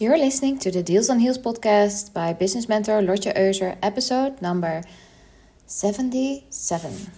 You're listening to the Deals on Heels podcast by business mentor Lotje Euser, episode number 77.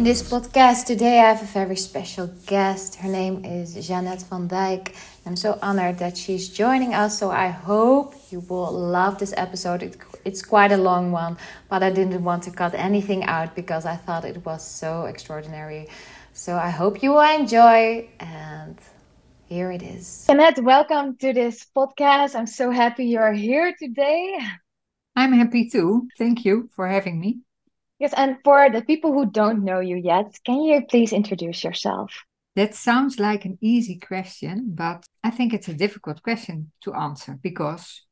In this podcast today, I have a very special guest. Her name is Janet van Dijk. I'm so honored that she's joining us. So I hope you will love this episode. It, it's quite a long one, but I didn't want to cut anything out because I thought it was so extraordinary. So I hope you will enjoy. And here it is. Jeannette, welcome to this podcast. I'm so happy you're here today. I'm happy too. Thank you for having me. Yes, and for the people who don't know you yet, can you please introduce yourself? That sounds like an easy question, but I think it's a difficult question to answer because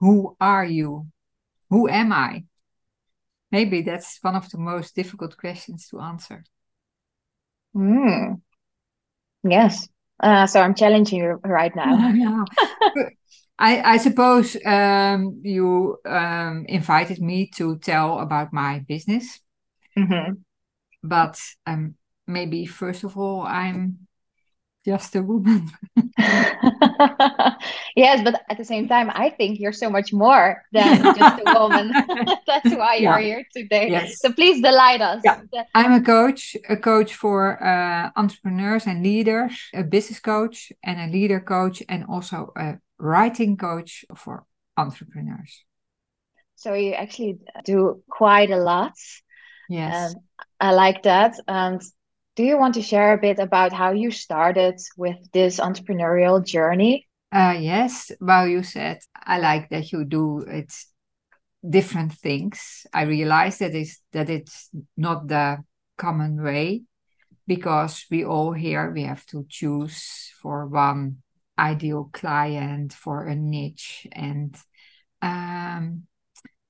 who are you? Who am I? Maybe that's one of the most difficult questions to answer. Hmm. Yes. Uh, so I'm challenging you right now. I, I suppose um, you um, invited me to tell about my business. Mm-hmm. But um, maybe, first of all, I'm just a woman. yes, but at the same time, I think you're so much more than just a woman. That's why you're here today. Yes. So please delight us. Yeah. I'm a coach, a coach for uh, entrepreneurs and leaders, a business coach and a leader coach, and also a writing coach for entrepreneurs. So you actually do quite a lot. Yes. I like that. And do you want to share a bit about how you started with this entrepreneurial journey? Uh, yes. Well, you said I like that you do it different things. I realize that is that it's not the common way because we all here we have to choose for one ideal client for a niche. And um,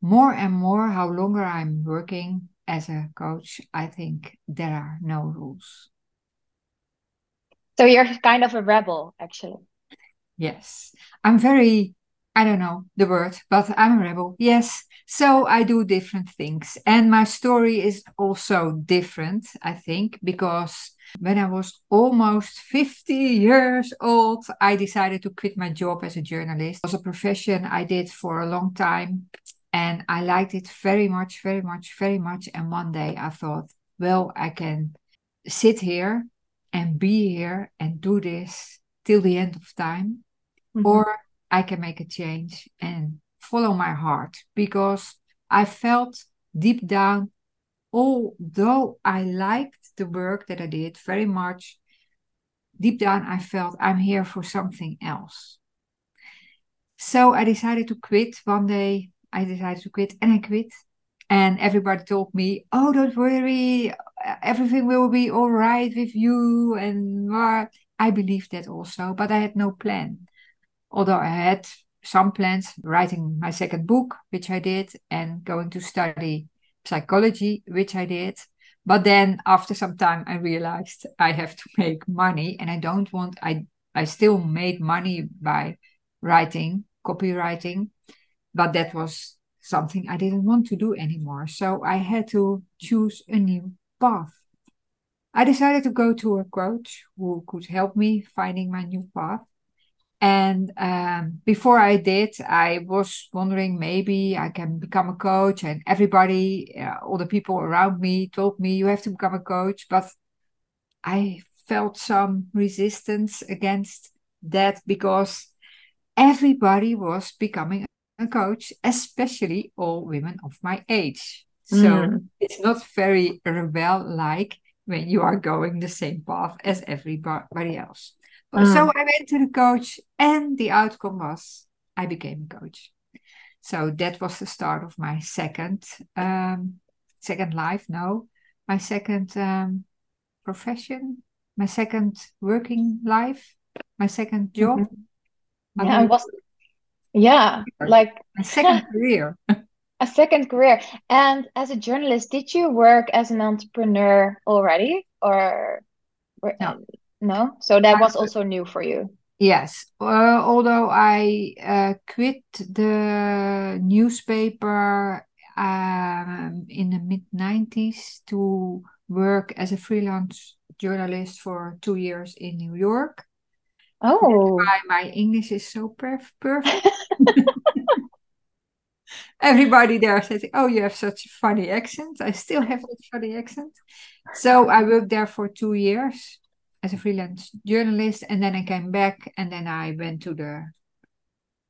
more and more how longer i'm working as a coach i think there are no rules. So you're kind of a rebel actually. Yes. I'm very i don't know the word but i'm a rebel yes so i do different things and my story is also different i think because when I was almost 50 years old, I decided to quit my job as a journalist. It was a profession I did for a long time and I liked it very much, very much, very much. And one day I thought, well, I can sit here and be here and do this till the end of time, mm-hmm. or I can make a change and follow my heart because I felt deep down although I liked the work that I did very much, deep down I felt I'm here for something else. So I decided to quit. One day I decided to quit and I quit. And everybody told me, oh, don't worry, everything will be all right with you. And I believed that also, but I had no plan. Although I had some plans, writing my second book, which I did, and going to study psychology, which I did. But then after some time, I realized I have to make money and I don't want, I, I still made money by writing, copywriting, but that was something I didn't want to do anymore. So I had to choose a new path. I decided to go to a coach who could help me finding my new path. And um, before I did, I was wondering maybe I can become a coach. And everybody, uh, all the people around me told me you have to become a coach. But I felt some resistance against that because everybody was becoming a coach, especially all women of my age. So mm. it's not very rebel like when you are going the same path as everybody else. Mm. So I went to the coach, and the outcome was I became a coach. So that was the start of my second um, second life. No, my second um, profession, my second working life, my second job. Mm-hmm. Yeah, was yeah, like my second career. a second career. And as a journalist, did you work as an entrepreneur already, or? No. No, so that was also new for you. Yes, uh, although I uh, quit the newspaper um, in the mid 90s to work as a freelance journalist for two years in New York. Oh, That's why my English is so perf- perfect. Everybody there says, "Oh, you have such a funny accent." I still have that funny accent. So I worked there for two years as a freelance journalist, and then I came back, and then I went to the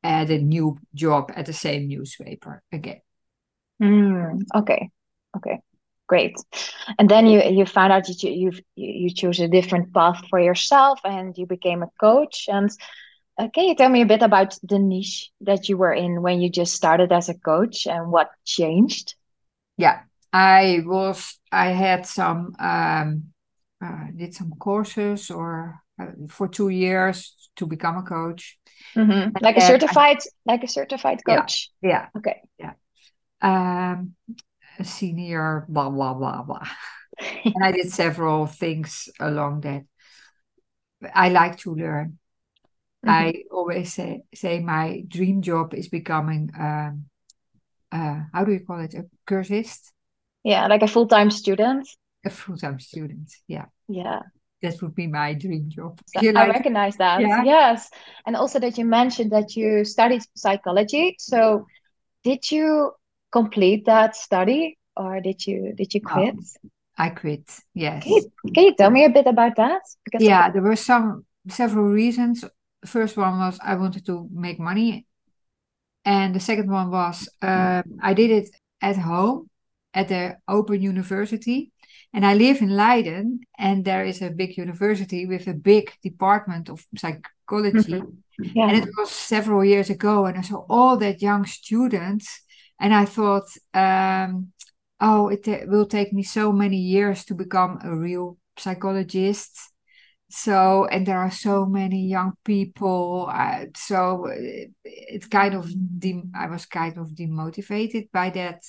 had a new job at the same newspaper again. Mm, okay, okay, great. And then you you found out that you you've, you chose a different path for yourself, and you became a coach. And uh, can you tell me a bit about the niche that you were in when you just started as a coach, and what changed? Yeah, I was. I had some um, uh, did some courses or uh, for two years to become a coach. Mm-hmm. Like a And I- certified, like a certified coach. yeah, Okay. Yeah um, senior, blah blah blah blah. and I did several things along that. I like to learn. I always say say my dream job is becoming um, uh, how do you call it a cursist, Yeah, like a full-time student. A full time student. Yeah, Yeah. that would be my dream job. I recognize that. Yeah. Yes. And also that you mentioned that you studied psychology. So did you complete that study or did you did you quit? I quit. Yes. Can you, can you tell me a bit about that? Because Yeah, there were some several reasons. First one was I wanted to make money, and the second one was um, I did it at home at the Open University, and I live in Leiden, and there is a big university with a big department of psychology. yeah. And it was several years ago, and I saw all that young students, and I thought, um, oh, it ta- will take me so many years to become a real psychologist. So, and there are so many young people. Uh, so it, it kind of, dem- I was kind of demotivated by that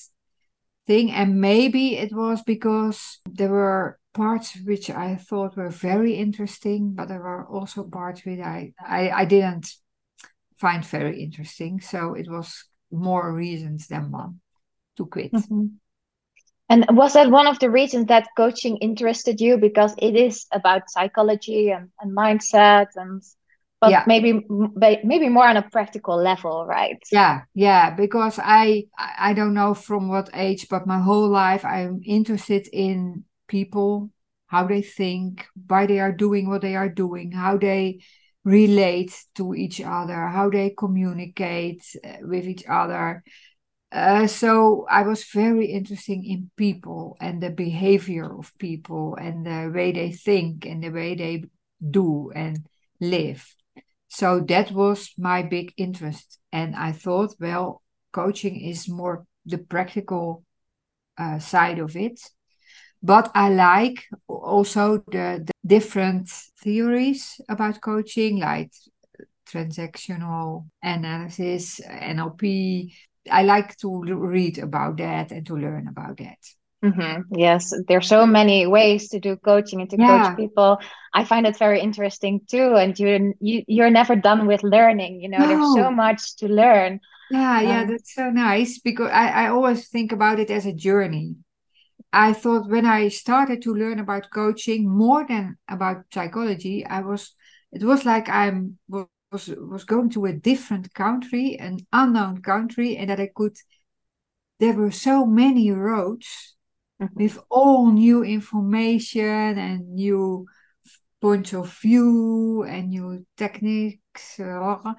thing. And maybe it was because there were parts which I thought were very interesting, but there were also parts which I, I, I didn't find very interesting. So it was more reasons than one to quit. Mhm. And was that one of the reasons that coaching interested you? Because it is about psychology and, and mindset and but Yeah. maybe maybe more on a practical level, right? Yeah, yeah, because I I don't know from what age, but my whole life I'm interested in people, how they think, why they are doing what they are doing, how they relate to each other, how they communicate uh, with each other. Uh, so I was very interested in people and the behavior of people and the way they think and the way they do and live. So that was my big interest. And I thought, well, coaching is more the practical uh, side of it. But I like also the, the different theories about coaching, like transactional analysis, NLP. I like to read about that and to learn about that. Mm-hmm. Yes, there's so many ways to do coaching and to Yeah. coach people. I find it very interesting too. And you you you're never done with learning. You know, there's so much to learn. Yeah, yeah, Um, that's so nice because I, I always think about it as a journey. I thought when I started to learn about coaching more than about psychology, I was it was like I'm was was going to a different country, an unknown country, and that I could there were so many roads Mhm. with all new information and new points of view and new techniques. uh,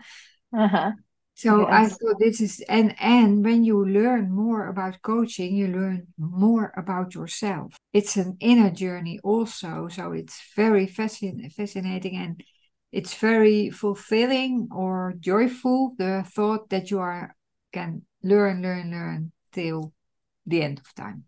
Uh-huh. so I thought this is and and when you learn more about coaching, you learn more about yourself. It's an inner journey also, so it's very fascin fascinating and it's very fulfilling or joyful the thought that you are can learn, learn, learn till the end of time.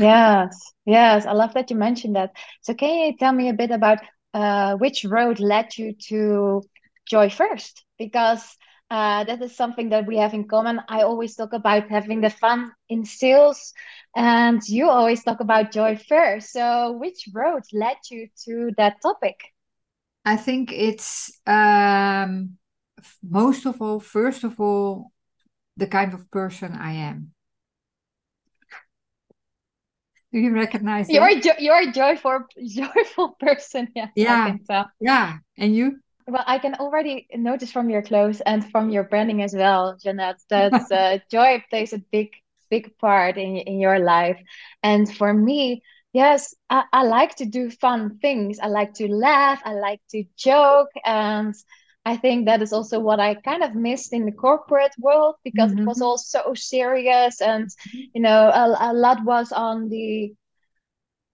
Yes, yes, I love that you mentioned that. So can you tell me a bit about uh, which road led you to Joy First? Because uh, that is something that we have in common. I always talk about having the fun in sales, and you always talk about Joy First. So which road led you to that topic? I think it's um, most of all, first of all, the kind of person I am. Do you recognize you're a jo- you're a joyful joyful person. Yeah, yeah, yeah. And you? Well, I can already notice from your clothes and from your branding as well, Janet, that uh, joy plays a big big part in in your life. And for me, yes, I, I like to do fun things. I like to laugh. I like to joke, and I think that is also what I kind of missed in the corporate world because mm-hmm. it was all so serious and you know a, a lot was on the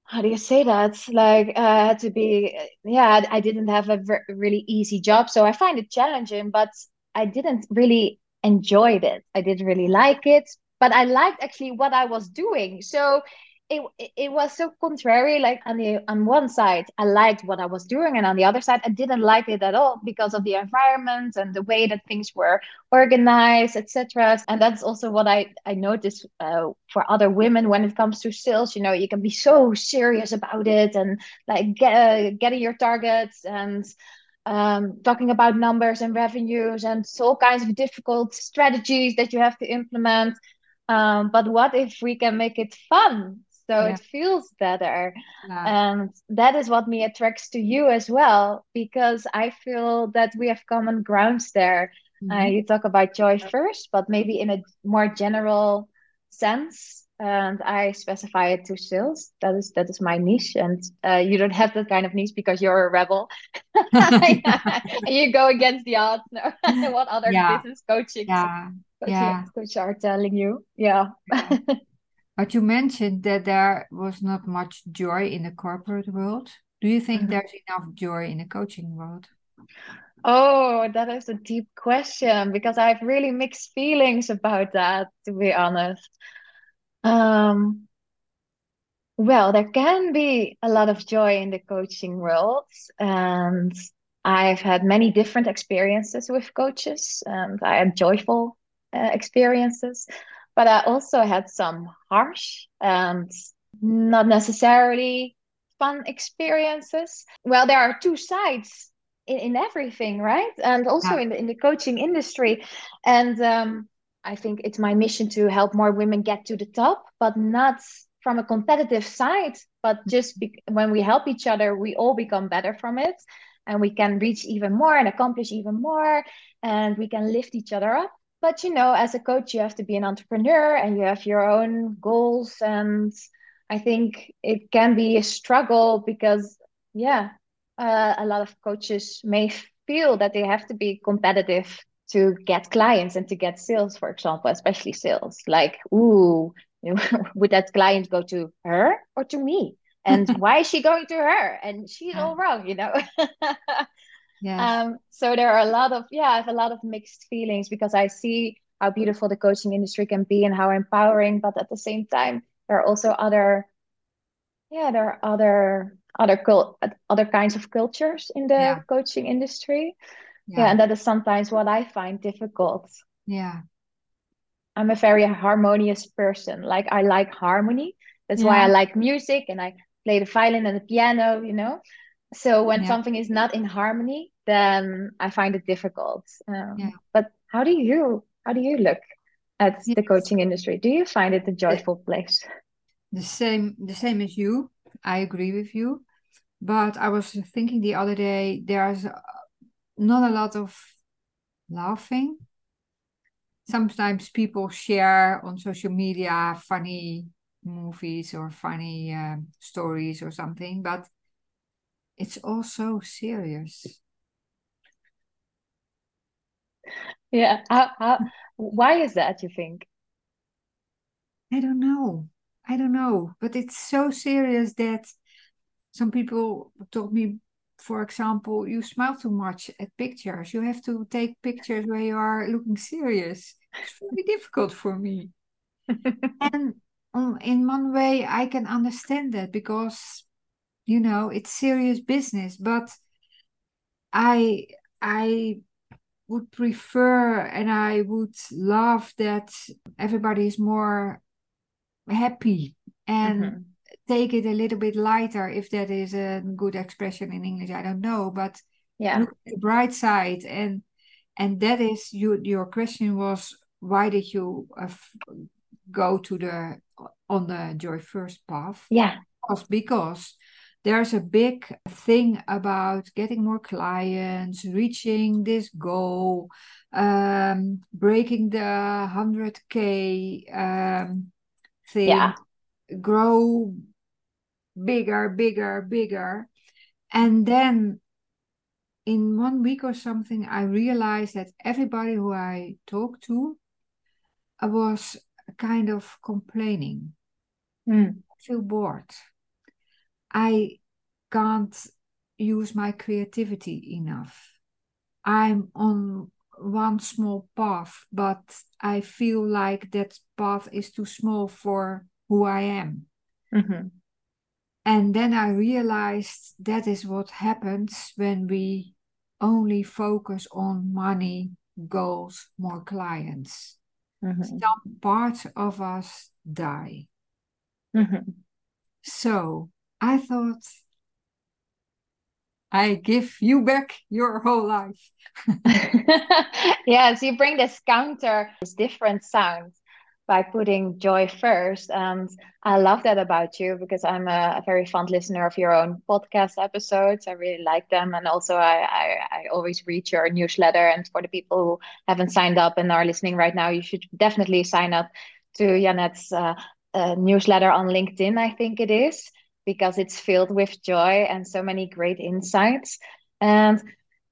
how do you say that? Like uh, I had to be yeah I didn't have a re- really easy job so I find it challenging but I didn't really enjoy it. I didn't really like it but I liked actually what I was doing. So it it was so contrary like on the on one side i liked what i was doing and on the other side i didn't like it at all because of the environment and the way that things were organized etc and that's also what i i noticed uh, for other women when it comes to sales you know you can be so serious about it and like get, uh, getting your targets and um, talking about numbers and revenues and all kinds of difficult strategies that you have to implement. Um, but what if we can make it fun so yeah. it feels better yeah. and that is what me attracts to you as well because i feel that we have common grounds there mm-hmm. uh, you talk about joy first but maybe in a more general sense and i specify it to sales that is that is my niche and uh, you don't have that kind of niche because you're a rebel you go against the odds no what other yeah. business coaching yeah. yeah. coaches are telling you yeah. But you mentioned that there was not much joy in the corporate world. Do you think mm-hmm. there's enough joy in the coaching world? Oh, that is a deep question because I have really mixed feelings about that, to be honest. Um, well, there can be a lot of joy in the coaching world, and I've had many different experiences with coaches, and I had joyful uh, experiences but I also had some harsh and not necessarily fun experiences. Well, there are two sides in, in everything, right? And also yeah. in the in the coaching industry. And um, I think it's my mission to help more women get to the top, but not from a competitive side, but just be- when we help each other, we all become better from it and we can reach even more and accomplish even more and we can lift each other up but you know as a coach you have to be an entrepreneur and you have your own goals. And i think it can be a struggle because yeah uh, a lot of coaches may feel that they have to be competitive to get clients and to get sales for example especially sales. Like ooh would that client go to her or to me? And why is she going to her? And she's all wrong you know Yeah. Um, so there are a lot of yeah, I have a lot of mixed feelings because I see how beautiful the coaching industry can be and how empowering, but at the same time, there are also other yeah, there are other other cult other kinds of cultures in the yeah. coaching industry. Yeah. yeah, and that is sometimes what I find difficult. Yeah. I'm a very harmonious person. Like I like harmony. That's yeah. why I like music and I play the violin and the piano, you know. So when yeah. something is not in harmony, then I find it difficult. Um, yeah. But how do you how do you look at yes. the coaching industry? Do you find it a joyful place? The same the same as you. I agree with you. But I was thinking the other day there's not a lot of laughing. Sometimes people share on social media funny movies or funny uh, stories or something, but it's all so serious. Yeah. How, how, why is that, you think? I don't know. I don't know. But it's so serious that some people told me, for example, you smile too much at pictures. You have to take pictures where you are looking serious. It's very difficult for me. and um, in one way, I can understand that because you know it's serious business but i i would prefer and i would love that everybody is more happy and mm-hmm. take it a little bit lighter if that is a good expression in english i don't know but Yeah. Look at the bright side. And and that is you your question was why did you uh, go to the on the joy first path? Yeah. Because because there's a big thing about getting more clients, reaching this goal, um, breaking the 100K um, thing, yeah. grow bigger, bigger, bigger. And then in one week or something, I realized that everybody who I talked to was kind of complaining. Mm. I feel bored. I can't use my creativity enough. I'm on one small path, but I feel like that path is too small for who I am. Mm-hmm. And then I realized that is what happens when we only focus on money, goals, more clients. Mm-hmm. Some parts of us die. Mm-hmm. So I thought, I give you back your whole life. yes, you bring this counter, this different sound by putting joy first. And I love that about you because I'm a, a, very fond listener of your own podcast episodes. I really like them. And also, I, I, I, always read your newsletter. And for the people who haven't signed up and are listening right now, you should definitely sign up to Janet's uh, uh, newsletter on LinkedIn, I think it is because it's filled with joy and so many great insights. And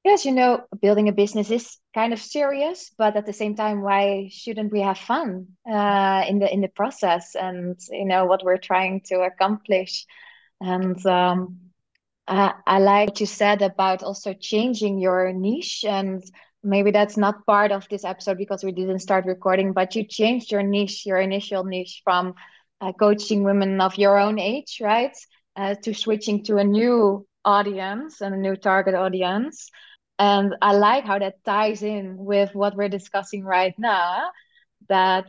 yes, you know, building a business is kind of serious, but at the same time, why shouldn't we have fun uh, in the in the process and you know what we're trying to accomplish? And um, I, I like what you said about also changing your niche and maybe that's not part of this episode because we didn't start recording but you changed your niche your initial niche from uh, coaching women of your own age, right? Uh, to switching to a new audience and a new target audience. And I like how that ties in with what we're discussing right now. That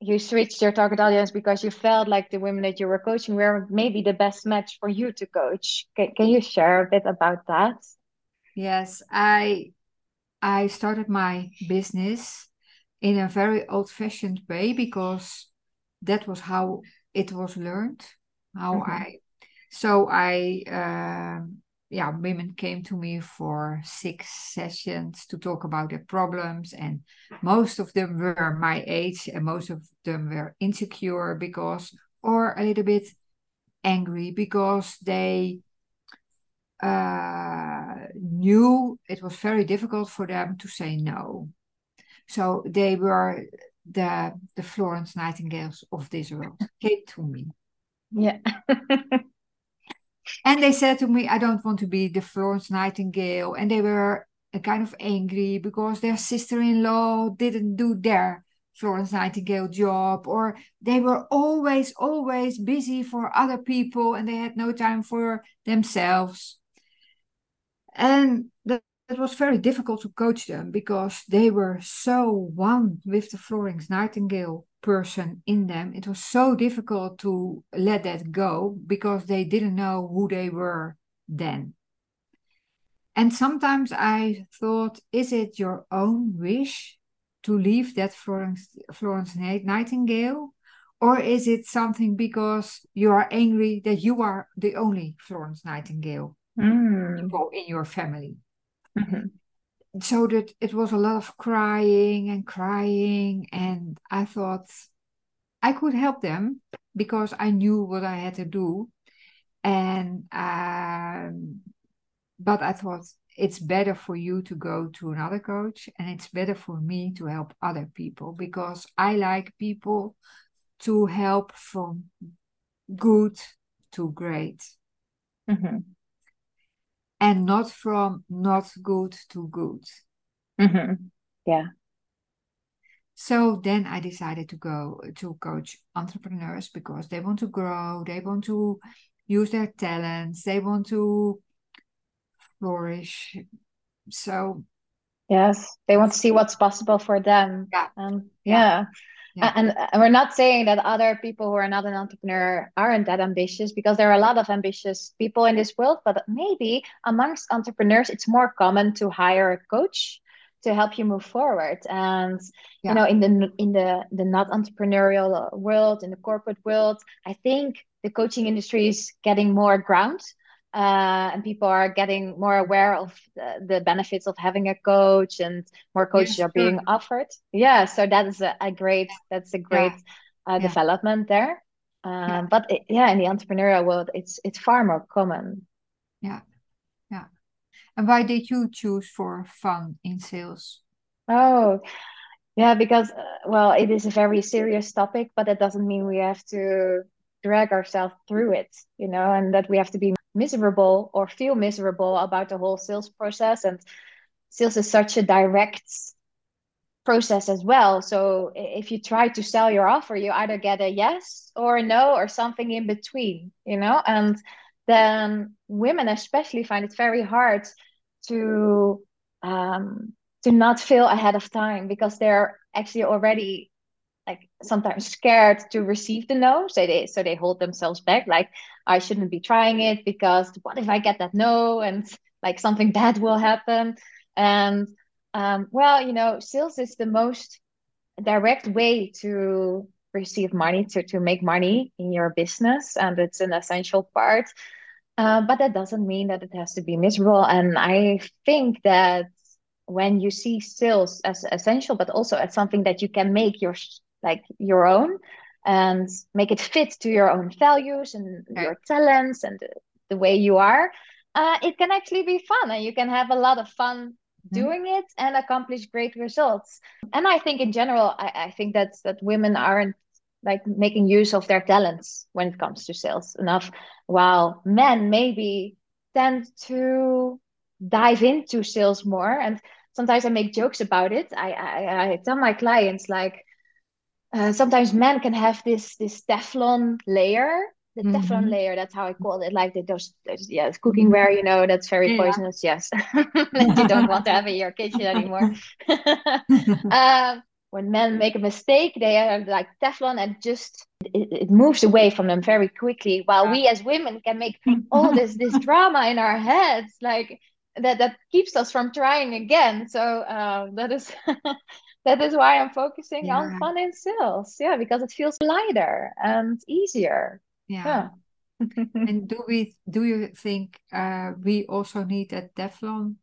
you switched your target audience because you felt like the women that you were coaching were maybe the best match for you to coach. Can, can you share a bit about that? Yes, I I started my business in a very old-fashioned way because that was how it was learned how mm-hmm. i so i uh, yeah women came to me for six sessions to talk about their problems and most of them were my age and most of them were insecure because or a little bit angry because they uh, knew it was very difficult for them to say no so they were the the Florence Nightingales of this world came to me. Yeah. and they said to me, I don't want to be the Florence Nightingale. And they were uh, kind of angry because their sister-in-law didn't do their Florence Nightingale job, or they were always, always busy for other people and they had no time for themselves. And the it was very difficult to coach them because they were so one with the Florence Nightingale person in them. It was so difficult to let that go because they didn't know who they were then. And sometimes I thought, is it your own wish to leave that Florence, Florence Nightingale? Or is it something because you are angry that you are the only Florence Nightingale mm. in your family? Mm-hmm. So that it was a lot of crying and crying, and I thought I could help them because I knew what I had to do, and um, but I thought it's better for you to go to another coach, and it's better for me to help other people because I like people to help from good to great. Mm-hmm and not from not good to good. Mm-hmm. Yeah. So then I decided to go to coach entrepreneurs because they want to grow, they want to use their talents, they want to flourish. So yes, they want to see what's possible for them. Yeah. Um, yeah. yeah. Yeah. And, and we're not saying that other people who are not an entrepreneur aren't that ambitious because there are a lot of ambitious people in this world. But maybe amongst entrepreneurs, it's more common to hire a coach to help you move forward. And yeah. you know, in the in the the not entrepreneurial uh, world, in the corporate world, I think the coaching industry is getting more ground uh, and people are getting more aware of the, the, benefits of having a coach and more coaches yes, are being sure. offered yeah so that is a, a great that's a great yeah. Uh, yeah. development there um, yeah. but it, yeah in the entrepreneurial world it's it's far more common yeah yeah and why did you choose for fun in sales oh yeah because uh, well it is a very serious topic but that doesn't mean we have to drag ourselves through it you know and that we have to be miserable or feel miserable about the whole sales process. And sales is such a direct process as well. So if you try to sell your offer you either get a yes or a no or something in between you know? And then women especially find it very hard to um, to not feel ahead of time because they're actually already like sometimes scared to receive the no so they so they hold themselves back like i shouldn't be trying it because what if i get that no and like something bad will happen? And um, well you know sales is the most direct way to receive money to, to make money in your business and it's an essential part. Uh, but that doesn't mean that it has to be miserable and i think that when you see sales as essential but also as something that you can make your like your own and make it fit to your own values and your talents and the, the way you are uh, it can actually be fun and you can have a lot of fun mm-hmm. doing it and accomplish great results. And i think in general i, I think that that women aren't like making use of their talents when it comes to sales enough while men maybe tend to dive into sales more. And sometimes i make jokes about it. I i, I tell my clients like uh, sometimes men can have this this Teflon layer, the mm-hmm. Teflon layer. That's how I call it. Like the, those, those yeah, cookware. You know, that's very poisonous. Yes, that you don't want to have in your kitchen anymore. um, when men make a mistake, they are like Teflon and just it, it moves away from them very quickly. While we as women can make all this this drama in our heads, like that that keeps us from trying again. So uh, that is that is why I'm focusing yeah. on fun in sales. Yeah, because it feels lighter and easier. Yeah. yeah. and do we do you think uh, we also need a Teflon?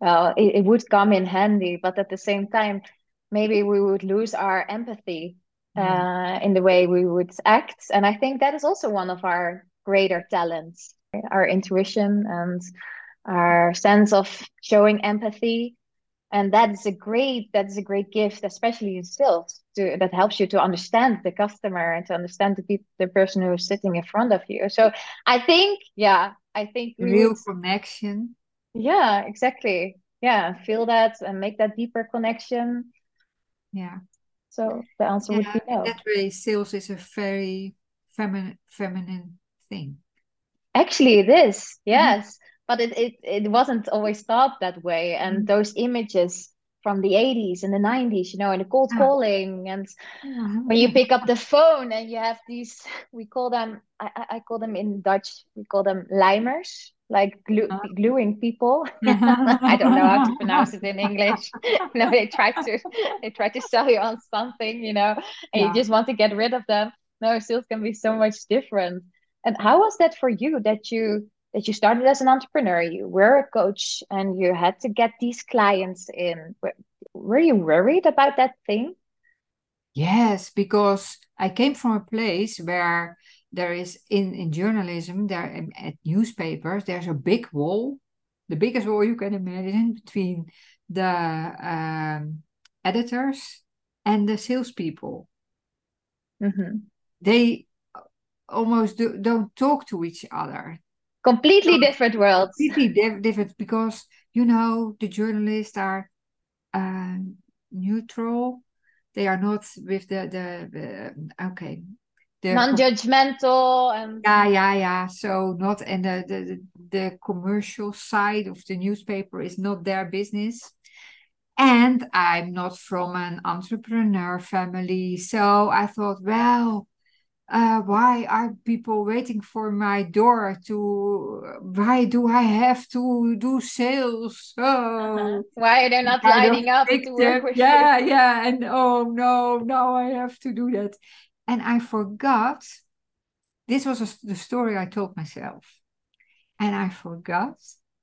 Well, it, it would come in handy, but at the same time, maybe we would lose our empathy uh, in the way we would act. And I think that is also one of our greater talents, our intuition and our sense of showing empathy and that is a great that is a great gift especially in sales to, that helps you to understand the customer and to understand the people the person who is sitting in front of you. So i think yeah i think real would, connection. Yeah exactly. Yeah feel that and make that deeper connection. Yeah. So the answer yeah, would be no. that way sales is a very feminine feminine thing. Actually it is. Mm-hmm. But it, it it wasn't always thought that way and mm-hmm. those images from the 80s and the 90s you know and the cold yeah. calling and yeah. when you pick up the phone and you have these we call them i, I call them in dutch we call them limers like glue, uh-huh. gluing people i don't know how to pronounce it in english no, they try to they try to sell you on something you know and yeah. you just want to get rid of them no sales can be so much different and how was that for you that you that you started as an entrepreneur, you were a coach, and you had to get these clients in. Were you worried about that thing? Yes, because I came from a place where there is in, in journalism, there at newspapers, there's a big wall, the biggest wall you can imagine between the um, editors and the salespeople. Mm-hmm. They almost do, don't talk to each other completely different worlds. completely different because you know the journalists are uh, neutral. They are not with the the uh, okay non-judgmental and yeah yeah yeah. So not and the, the the commercial side of the newspaper is not their business. And I'm not from an entrepreneur family. So I thought, well, uh, why are people waiting for my door to why do i have to do sales oh uh-huh. why are they not lining up to work with yeah you? yeah and oh no now i have to do that and i forgot this was a, the story i told myself and i forgot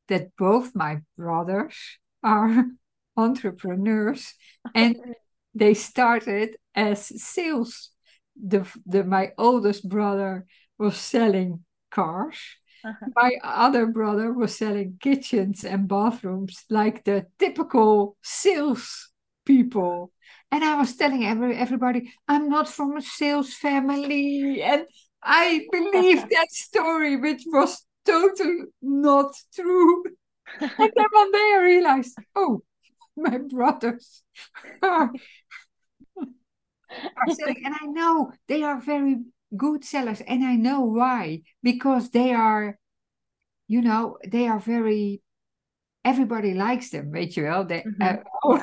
that both my brothers are entrepreneurs and they started as sales the, the my oldest brother was selling cars. Uh-huh. My other brother was selling kitchens and bathrooms, like the typical sales people. And I was telling every, everybody, I'm not from a sales family. And I believed that story, which was totally not true. and then one day I realized, oh, my brothers are are selling. and I know they are very good sellers, and I know why because they are, you know, they are very. Everybody likes them, weet je wel? They, mm-hmm. uh, oh,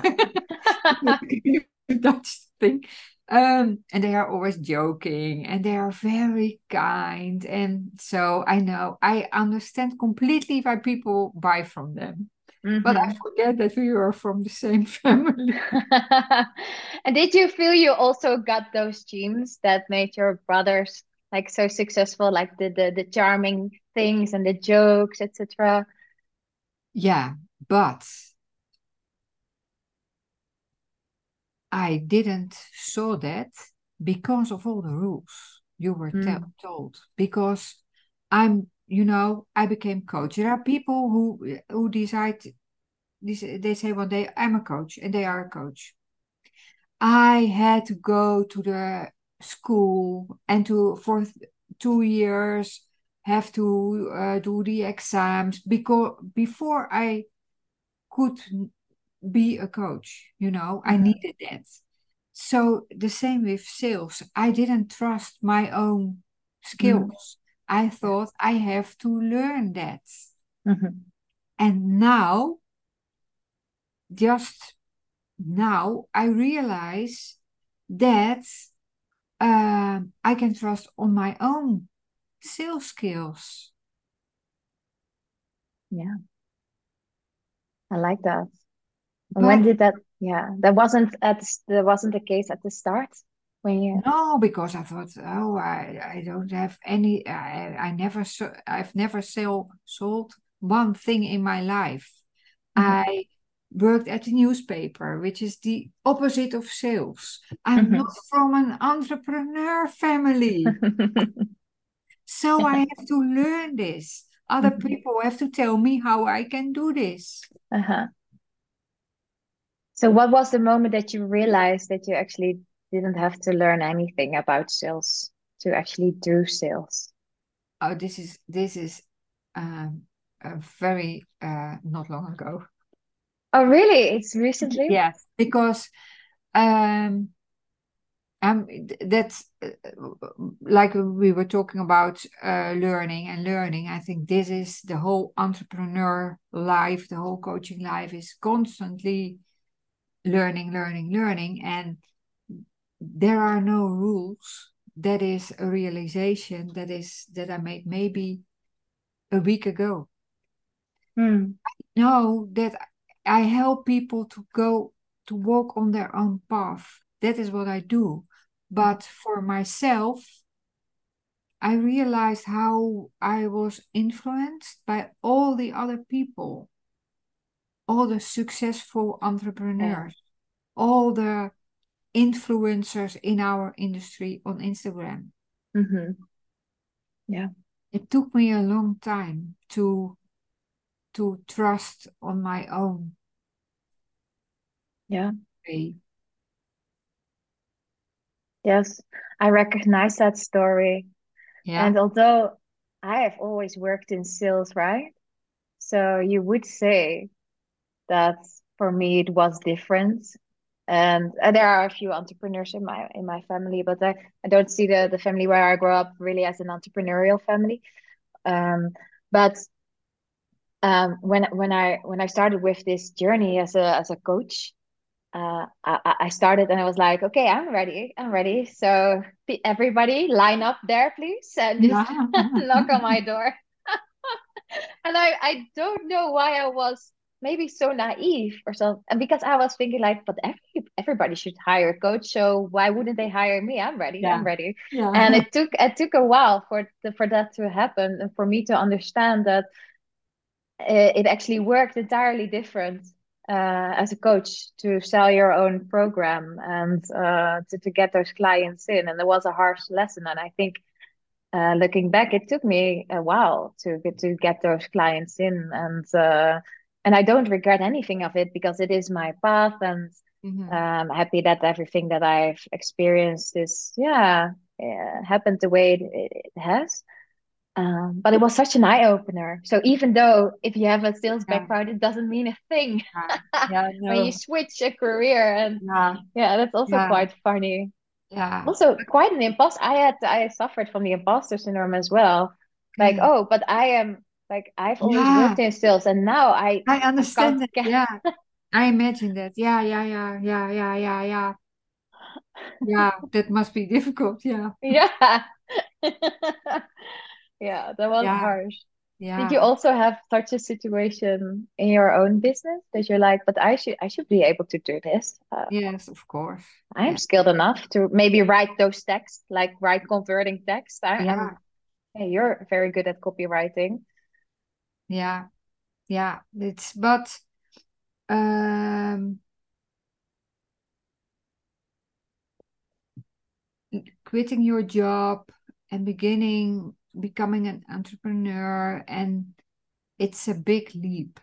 Dutch thing. Um, and they are always joking and they are very kind. And so I know I understand completely why people buy from them. Mm-hmm. But I mm-hmm. forget that we were from the same family. and did you feel you also got those genes that made your brothers like so successful, like the the, the charming things and the jokes, etc.? Yeah, but I didn't saw that because of all the rules you were mm. told. Because I'm you know, I became coach. There are people who who decide they say one day I'm a coach and they are a coach. I had to go to the school and to for two years have to uh, do the exams because before I could be a coach, you know, I mm-hmm. needed that. So the same with sales. I didn't trust my own skills. I thought I have to learn that. Mm-hmm. And now, just now, I realize that uh, I can trust on my own sales skills. Yeah. I like that. But, when did that? Yeah, that wasn't at that wasn't the case at the start when you no because i thought oh i i don't have any i i never i've never sell, sold one thing in my life mm-hmm. i worked at a newspaper which is the opposite of sales i'm mm-hmm. not from an entrepreneur family so i have to learn this other mm-hmm. people have to tell me how i can do this uh-huh. so what was the moment that you realized that you actually didn't have to learn anything about sales to actually do sales. Oh, this is this is um, very uh, not long ago. Oh, really? It's recently. Yes, because um, um, that's uh, like we were talking about uh, learning and learning. I think this is the whole entrepreneur life, the whole coaching life is constantly learning, learning, learning, and there are no rules. That is a realization that is that i made maybe a week ago. Mm. i know that i help people to go to walk on their own path. That is what i do. But for myself i realized how i was influenced by all the other people. All the successful entrepreneurs. Yeah. all the influencers in our industry on Instagram. Mm-hmm. Yeah. It took me a long time to to trust on my own. Yeah. Way. Yes, I recognize that story. Yeah. And although I have always worked in sales, right? So you would say that for me it was different and, and there are a few entrepreneurs in my in my family but I, I don't see the the family where I grew up really as an entrepreneurial family um, but um, when when I when I started with this journey as a as a coach uh, I, I started and I was like, okay, I'm ready. I'm ready. So everybody line up there, please, and just knock on my door. and I, I don't know why I was maybe so naive or something. And because I was thinking like, but every, everybody should hire a coach. So why wouldn't they hire me? I'm ready. Yeah. I'm ready. Yeah. And it took it took a while for the, for that to happen and for me to understand that it, it actually worked entirely different uh, as a coach to sell your own program and uh, to, to get those clients in. And it was a harsh lesson. And I think uh, looking back, it took me a while to get to get those clients in, and uh, and I don't regret anything of it because it is my path, and Mhm. I'm happy that everything that I've experienced is yeah, yeah happened the way it, it has. Um, but it was such an eye opener. So even though if you have a sales Yeah. background, it doesn't mean a thing Yeah. Yeah. when you switch a career, and Yeah. yeah, that's also quite funny Yeah. also quite an imposter i had i suffered from the imposter syndrome as well like Okay. oh but i am like I've always yeah. worked in sales, and now I I understand that. Get... Yeah, I imagine that. Yeah, yeah, yeah, yeah, yeah, yeah, yeah. Yeah, that must be difficult. Yeah. Yeah. yeah, that was yeah. harsh. Yeah. Did you also have such a situation in your own business that you're like, but I should I should be able to do this? Uh, yes, of course. I'm yeah. skilled enough to maybe write those texts, like write converting text. I, yeah. I'm, hey, you're very good at copywriting. Yeah. Yeah. It's but um quitting your job and beginning becoming an entrepreneur and it's a big leap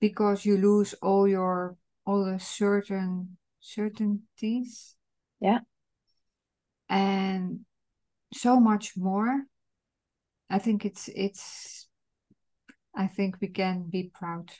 because you lose all your all the certain certainties yeah and so much more i think it's it's i think we can be proud.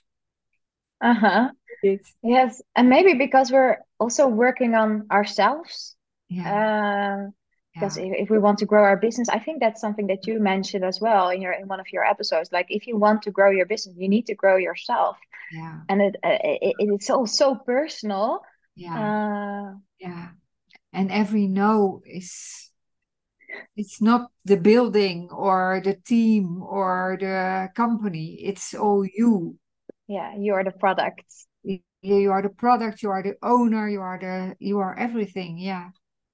Uh-huh. It Yes, and maybe because we're also working on ourselves. yeah. Uh, because yeah. if, if we want to grow our business, I think that's something that you mentioned as well in your in one of your episodes. Like if you want to grow your business, you need to grow yourself, yeah. And it, uh, it, it it's all so personal. yeah. Uh, yeah. And every no is it's not the building or the team or the company. It's all you. Yeah, you are the product. you are the product you are the owner you are the you are everything yeah.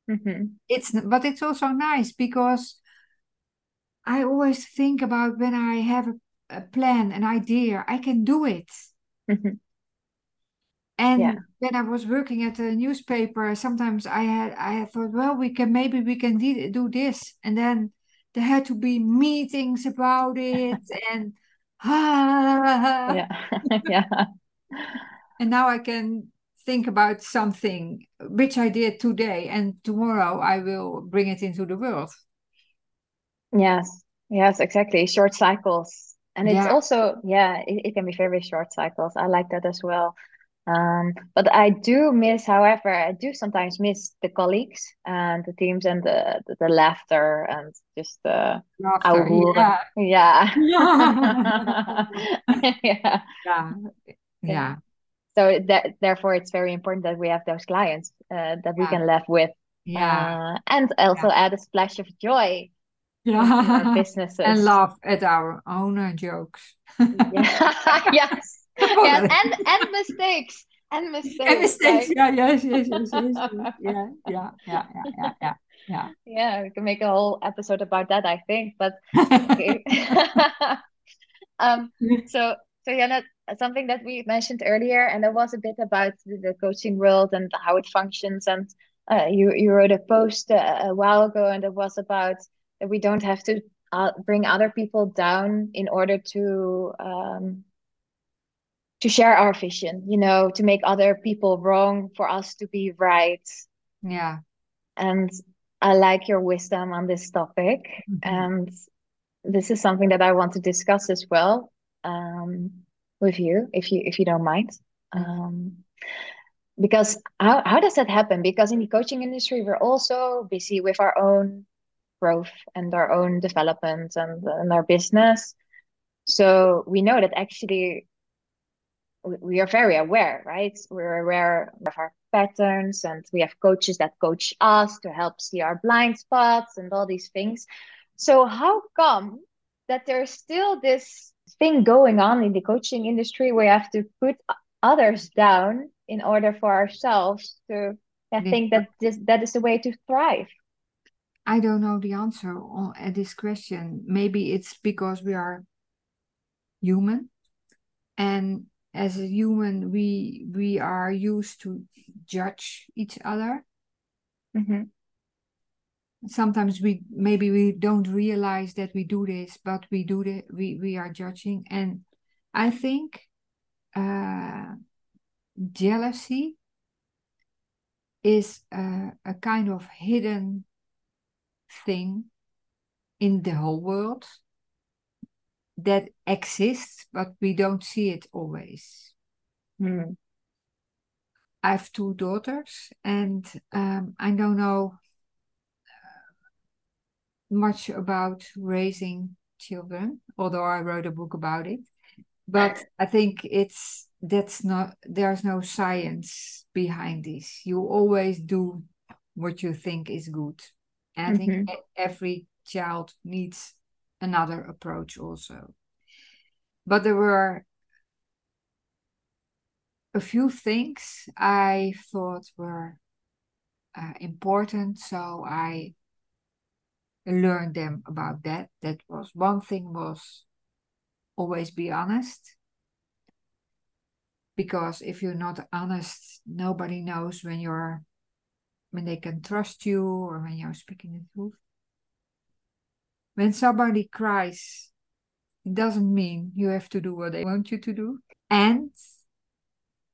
Hmm it's but it's also nice because i always think about when i have a, a plan an idea i can do it. Hmm and Yeah. when i was working at a newspaper. Sometimes i had i had thought well we can maybe we can de- do this. And then there had to be meetings about it and ah, Yeah, yeah, and now i can think about something which i did today and tomorrow i will bring it into the world. Yes, yes, exactly. Short cycles, and it's yeah. also yeah, it, it can be very short cycles. I like that as well. Um, but I do miss, however, I do sometimes miss the colleagues and the teams and the the, the laughter and just the laughter yeah Yeah. yeah Yeah. yeah Yeah. So that therefore it's very important that we have those clients uh, that we can laugh with yeah uh, and also add a splash of joy yeah and laugh at our own jokes Yeah. Yes. Yes. And and mistakes. And mistakes. and mistakes Like yeah yes yes yes yes, yes. yeah yeah yeah yeah yeah yeah yeah, we can make a whole episode about that, I think. But okay. Um, so so yeah, that, something that we mentioned earlier, and it was a bit about the, the coaching world and how it functions. And uh, you you wrote a post a, a while ago, and it was about that we don't have to uh, bring other people down in order to um, to share our vision. You know, to make other people wrong for us to be right. yeah And I like your wisdom on this topic, Mhm. and this is something that I want to discuss as well um, with you, if you if you don't mind. Mhm. Um, because how how does that happen? Because in the coaching industry, we're also busy with our own growth and our own development and, and our business. So we know that actually we are very aware, right? We're aware of our patterns and we have coaches that coach us to help see our blind spots and all these things. So how come that there's still this thing going on in the coaching industry where you have to put others down in order for ourselves to I mm-hmm. think that this that is the way to thrive. I don't know the answer on at this question. Maybe it's because we are human and as a human we we are used to judge each other. Mm-hmm. sometimes we maybe we don't realize that we do this but we do it we we are judging. And i think uh, jealousy is a, a kind of hidden thing in the whole world that exists, but we don't see it always. Mm. I have two daughters, and um, I don't know much about raising children, although I wrote a book about it. But I think it's that's not there's no science behind this. You always do what you think is good. And I mm-hmm. think every child needs another approach also. But there were a few things I thought were uh, important, so I learned them about that. That was one thing was always be honest. Because if you're not honest, nobody knows when you're when they can trust you or when you're speaking the truth. When somebody cries, it doesn't mean you have to do what they want you to do. And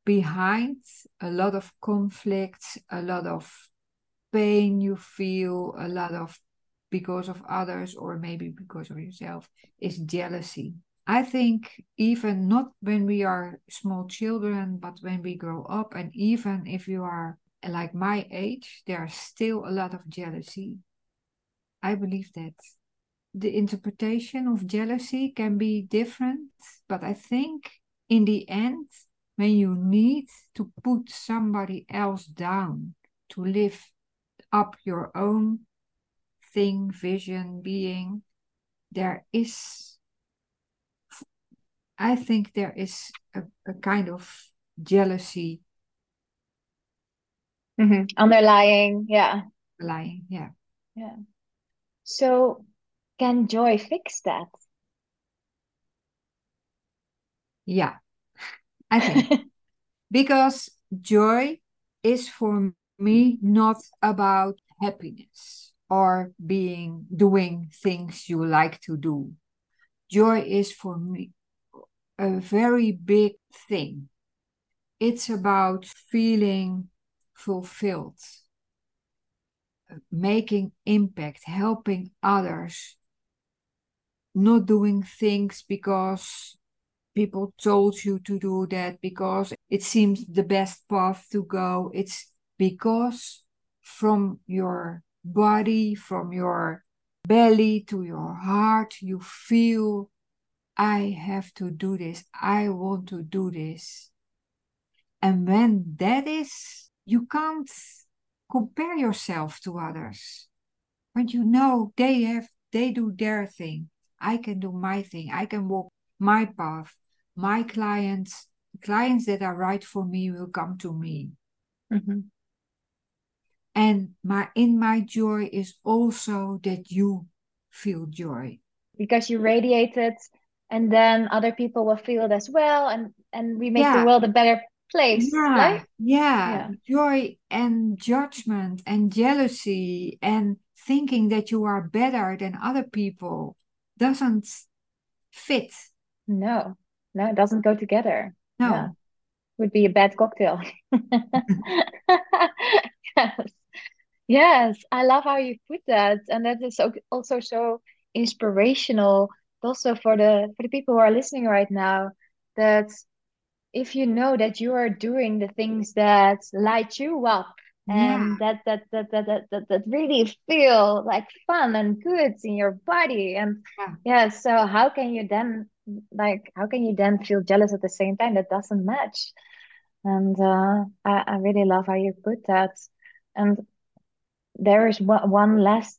behind a lot of conflicts, a lot of pain you feel, a lot of because of others or maybe because of yourself, is jealousy. I think even not when we are small children, but when we grow up, and even if you are like my age, there's still a lot of jealousy. I believe that the interpretation of jealousy can be different, but I think in the end, when you need to put somebody else down to live up your own thing, vision, being, there is, I think there is a, a kind of jealousy. Mm-hmm. Underlying, yeah. Underlying, yeah. Yeah. So can joy fix that? Yeah, I think. because joy is for me not about happiness or being doing things you like to do. Joy is for me a very big thing. It's about feeling fulfilled, making impact, helping others, not doing things because people told you to do that, because it seems the best path to go. It's because from your body, from your belly to your heart, you feel, I have to do this. I want to do this. And when that is, you can't compare yourself to others. When you know they have they do their thing. I can do my thing. I can walk my path. My clients, clients that are right for me will come to me. Mm-hmm. And my in my joy is also that you feel joy. Because you radiate it and then other people will feel it as well and and we make yeah. the world a better place. Yeah, right? yeah. Yeah. Joy and judgment and jealousy and thinking that you are better than other people doesn't fit. No, no, it doesn't go together. No. Yeah. Would be a bad cocktail. yes. Yes, I love how you put that. And that is also so inspirational also for the for the people who are listening right now that if you know that you are doing the things that light you up and yeah. that, that, that that that that really feel like fun and good in your body and yeah. yeah so how can you then like how can you then feel jealous at the same time that doesn't match and uh, I, I really love how you put that and there is one, one last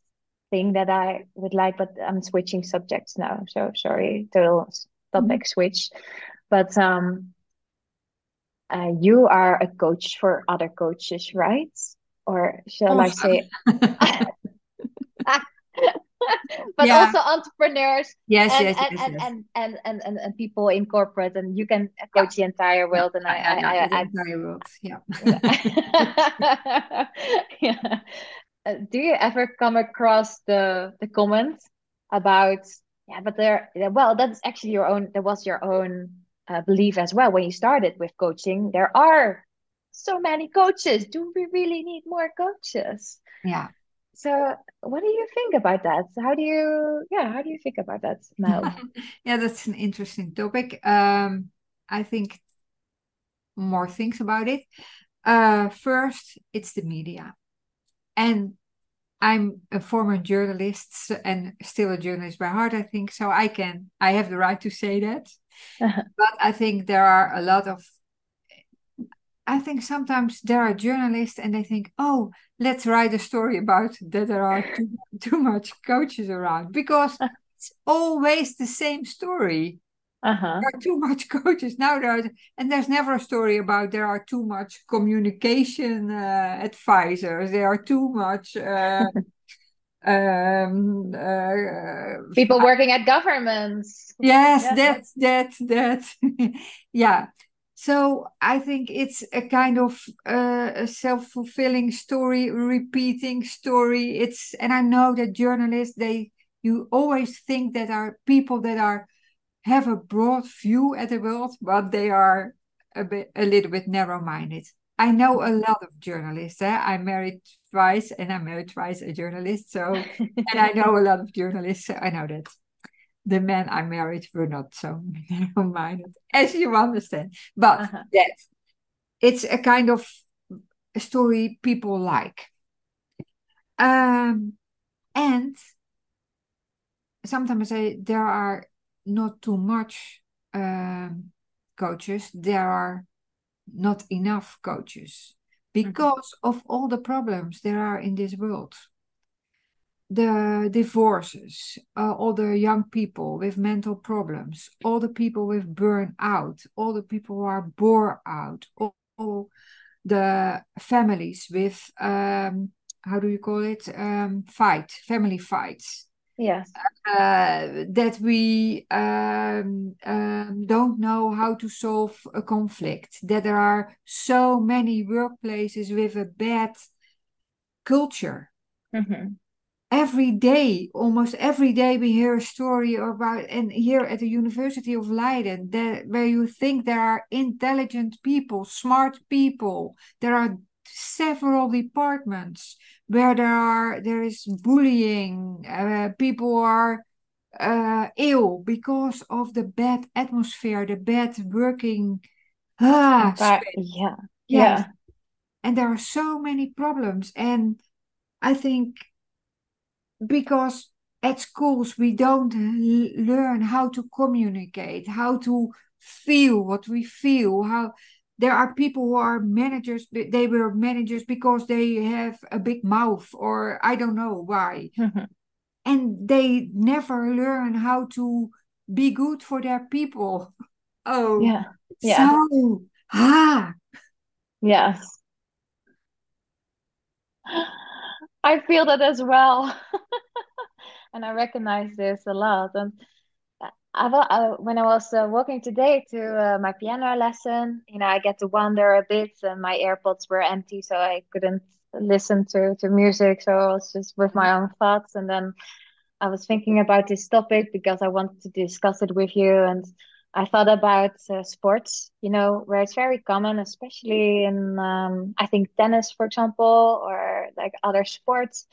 thing that I would like, but I'm switching subjects now. So sorry, total topic mm-hmm. switch. But um, uh, you are a coach for other coaches, right? Or shall I say? but yeah. also entrepreneurs yes and, yes, and, yes, and, yes. And, and, and, and, and people in corporate and you can coach yeah. the entire world and I, I, I, I, the entire world yeah yeah uh, do you ever come across the the comments about yeah but there well that's actually your own that was your own uh, believe as well when you started with coaching there are so many coaches do we really need more coaches yeah so what do you think about that how do you yeah how do you think about that Mel? yeah that's an interesting topic um i think more things about it uh first it's the media and I'm a former journalist and still a journalist by heart, I think. So I can, I have the right to say that. but I think there are a lot of, I think sometimes there are journalists and they think, oh, let's write a story about that there are too, too much coaches around because it's always the same story. Uh-huh. There are too much coaches now. There are, and there's never a story about there are too much communication uh, advisors. There are too much uh, um, uh, people working at governments. Yes, yeah. that that that. yeah. So I think it's a kind of uh, a self-fulfilling story, repeating story. It's and I know that journalists they you always think that are people that are have a broad view at the world, but they are a bit a little bit narrow-minded. I know a lot of journalists. Eh? I married twice, and I married twice a journalist. So, and I know a lot of journalists. So I know that the men I married were not so narrow-minded, as you understand. But uh-huh. that it's a kind of story people like. Um, and sometimes I say there are not too much um, coaches, there are not enough coaches mm-hmm. because mm-hmm. of all the problems there are in this world. The divorces, uh, all the young people with mental problems, all the people with burnout, all the people who are bored out, all, all the families with um, how do you call it um, fight family fights yes. Uh, that we um, um, don't know how to solve a conflict. That there are so many workplaces with a bad culture. Mm-hmm. every day almost every day we hear a story about and here at the university of leiden that where you think there are intelligent people smart people there are several departments where there are there is bullying uh, people are uh, ill because of the bad atmosphere the bad working ah, but, yeah yes. yeah. And there are so many problems. And i think because at schools we don't learn how to communicate how to feel what we feel how there are people who are managers they were managers because they have a big mouth or i don't know why. Mm-hmm. and they never learn how to be good for their people. Oh yeah. Yeah. so ah. Yes. I feel that as well. And i recognize this a lot. And I, uh, when I was uh, walking today to uh, my piano lesson, you know, I get to wander a bit, and my AirPods were empty, so I couldn't listen to to music. So I was just with my own thoughts, and then I was thinking about this topic because I wanted to discuss it with you, and I thought about uh, sports, you know, where it's very common, especially in um, I think tennis, for example, or like other sports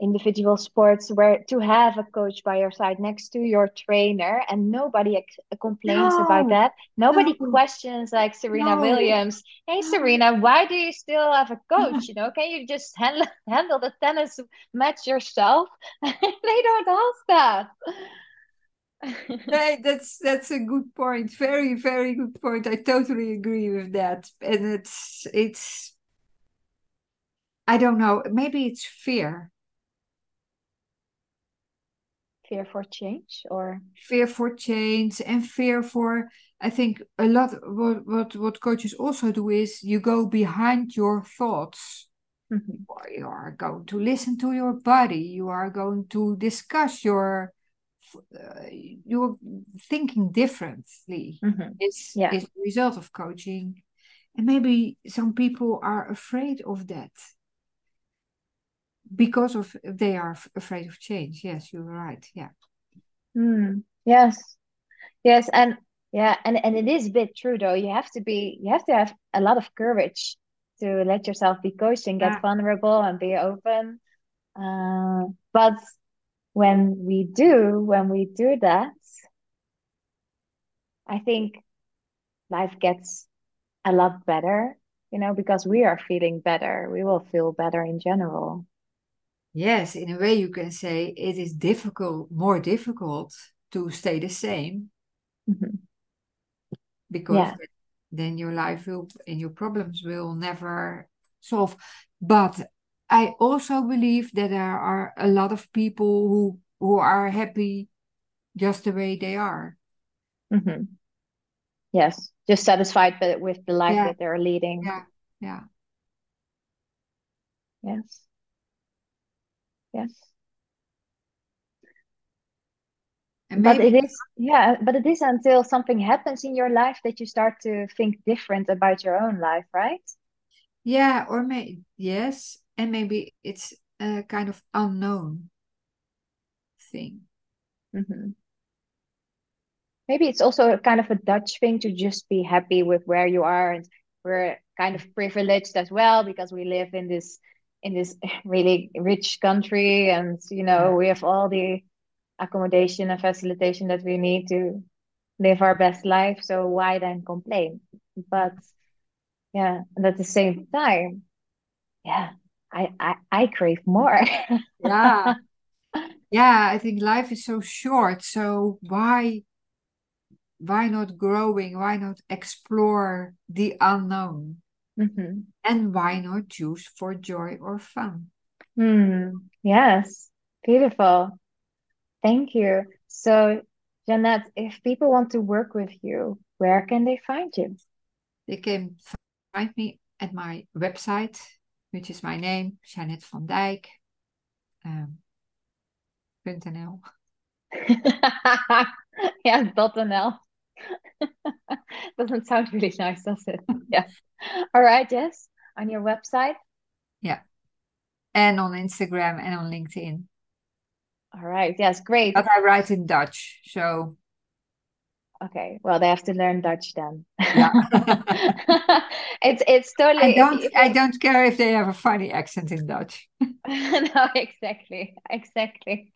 individual sports where to have a coach by your side next to your trainer and nobody ex- complains no, about that nobody no. questions like serena no. williams hey serena why do you still have a coach you know can you just handle handle the tennis match yourself they don't ask that hey, that's that's a good point. Very, very good point. I totally agree with that. And it's it's I don't know, maybe it's fear. Fear for change or fear for change and fear for I think a lot what what what coaches also do is you go behind your thoughts. Mm-hmm. You are going to listen to your body. You are going to discuss your uh, you're thinking differently mm-hmm. is yeah. is the result of coaching and maybe some people are afraid of that because of they are afraid of change. Yes you're right. Yeah. Mm, yes. Yes and yeah and and it is a bit true though. You have to be you have to have a lot of courage to let yourself be coached and get yeah. vulnerable and be open. Uh, but when we do when we do that i think life gets a lot better you know because we are feeling better. We will feel better in general yes in a way you can say it is difficult more difficult to stay the same mm-hmm. because yeah. then your life will and your problems will never solve but I also believe that there are a lot of people who who are happy just the way they are. Mm-hmm. Yes, just satisfied with the life yeah. that they're leading. Yeah, yeah. Yes. Yes. And but it is yeah but it is until something happens in your life that you start to think different about your own life right yeah or may yes and maybe it's a kind of unknown thing. Mm-hmm. Maybe it's also a kind of a Dutch thing to just be happy with where you are, and we're kind of privileged as well because we live in this in this really rich country, and you know we have all the accommodation and facilitation that we need to live our best life. So why then complain? But yeah, and at the same time, yeah, I I, I crave more. yeah. Yeah, I think life is so short. So why why not growing? Why not explore the unknown? Mm-hmm. And wine or juice for joy or fun? Mm, yes, beautiful. Thank you. So, Janet, if people want to work with you, where can they find you? They can find me at my website, which is my name, Janet van Dijk. Um, .nl. yeah, dot .nl. Doesn't sound really nice, does it? Yeah. All right, yes. On your website? Yeah. And on Instagram and on LinkedIn. All right. Yes, great. But I write in Dutch, so Okay, well, they have to learn Dutch then. Yeah, it's it's totally. I don't I don't care if they have a funny accent in Dutch. no, exactly, exactly.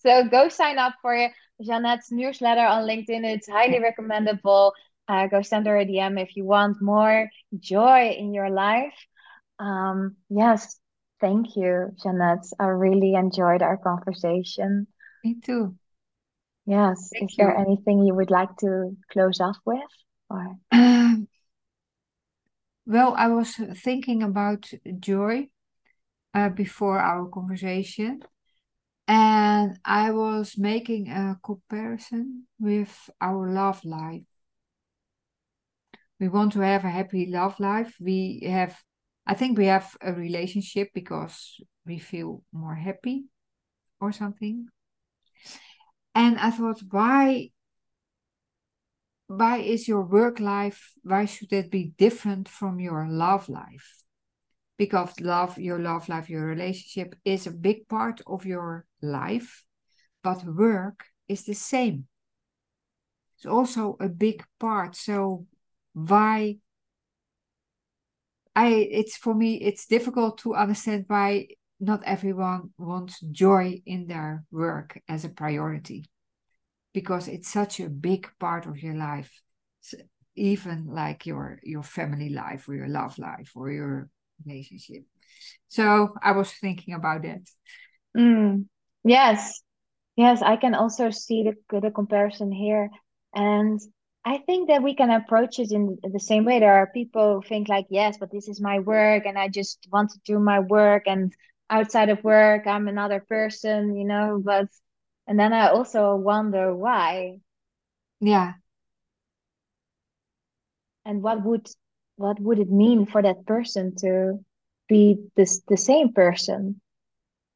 so go sign up for Janet's newsletter on LinkedIn. It's highly recommendable. Uh, go send her a DM if you want more joy in your life. Um, yes, thank you, Janet. I really enjoyed our conversation. Me too. Yes. Thank Is you. there anything you would like to close off with? Or um, well, I was thinking about joy uh, before our conversation, and I was making a comparison with our love life. We want to have a happy love life. We have, I think, we have a relationship because we feel more happy or something and I thought, why why is your work life why should it be different from your love life because love your love life your relationship is a big part of your life but work is the same. It's also a big part. So why i it's for me it's difficult to understand why not everyone wants joy in their work as a priority because it's such a big part of your life even like your your family life or your love life or your relationship so i was thinking about that mm, yes Yes, I can also see the the comparison here. And I think that we can approach it in the same way. There are people who think like, yes, but this is my work and I just want to do my work and outside of work I'm another person, you know, but and then I also wonder why Yeah. and what would what would it mean for that person to be this the same person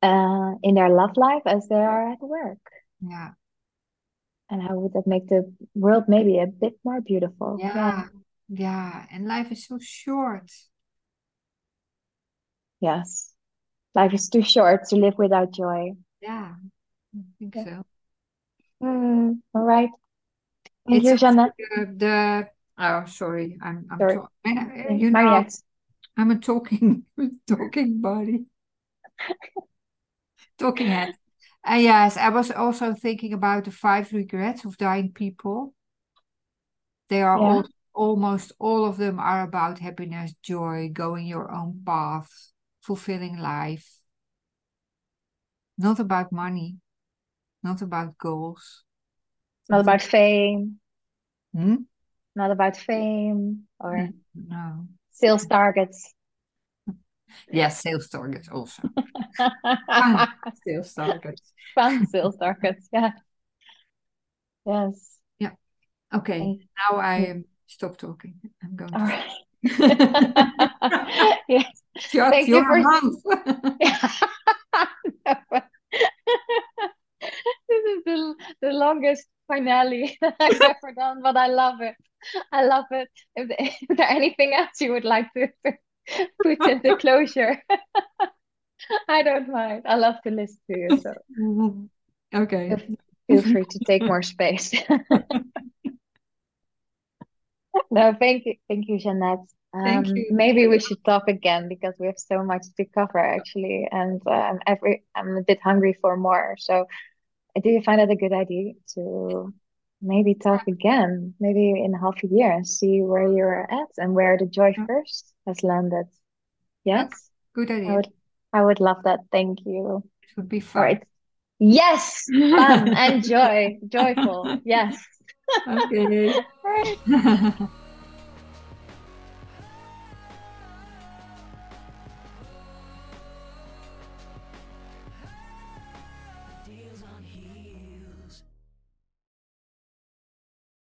uh in their love life as they are at work. Yeah. And how would that make the world maybe a bit more beautiful? Yeah. Yeah. Yeah. And life is so short. Yes. Life is too short to live without joy. Yeah. I think Yeah. so. Mm, all right. Thank It's you, the, the oh sorry, I'm I'm Sorry. talking. You know. I'm a talking talking body, talking head. Uh, yes, I was also thinking about the five regrets of dying people. They are Yeah. all almost all of them are about happiness, joy, going your own path, fulfilling life. Not about money, not about goals. Not Not about fame, Hmm? Not about fame or No, no. sales targets. Yes, sales targets also. Fun sales targets. Fun sales targets. Yeah. Yes. Yeah. Okay, now I um, stop talking. I'm going All to right. Yes. shut Thank you for- mouth. This is the, the longest finale I've ever done, but I love it. I love it. If, is there anything else you would like to put in the closure? I don't mind. I love to listen to you, so Okay. feel free to take more space. No, thank you, thank you, Janet. Thank Um, you. maybe we should talk again because we have so much to cover actually, and I'm every I'm a bit hungry for more. So, do you find it a good idea to maybe talk again, maybe in half a year, and see where you're at and where the joy Yeah. first has landed? Yes, Good I idea. would I would love that. Thank you. It would be fun. right. Yes, fun and joy, joyful. Yes. Okay. Right.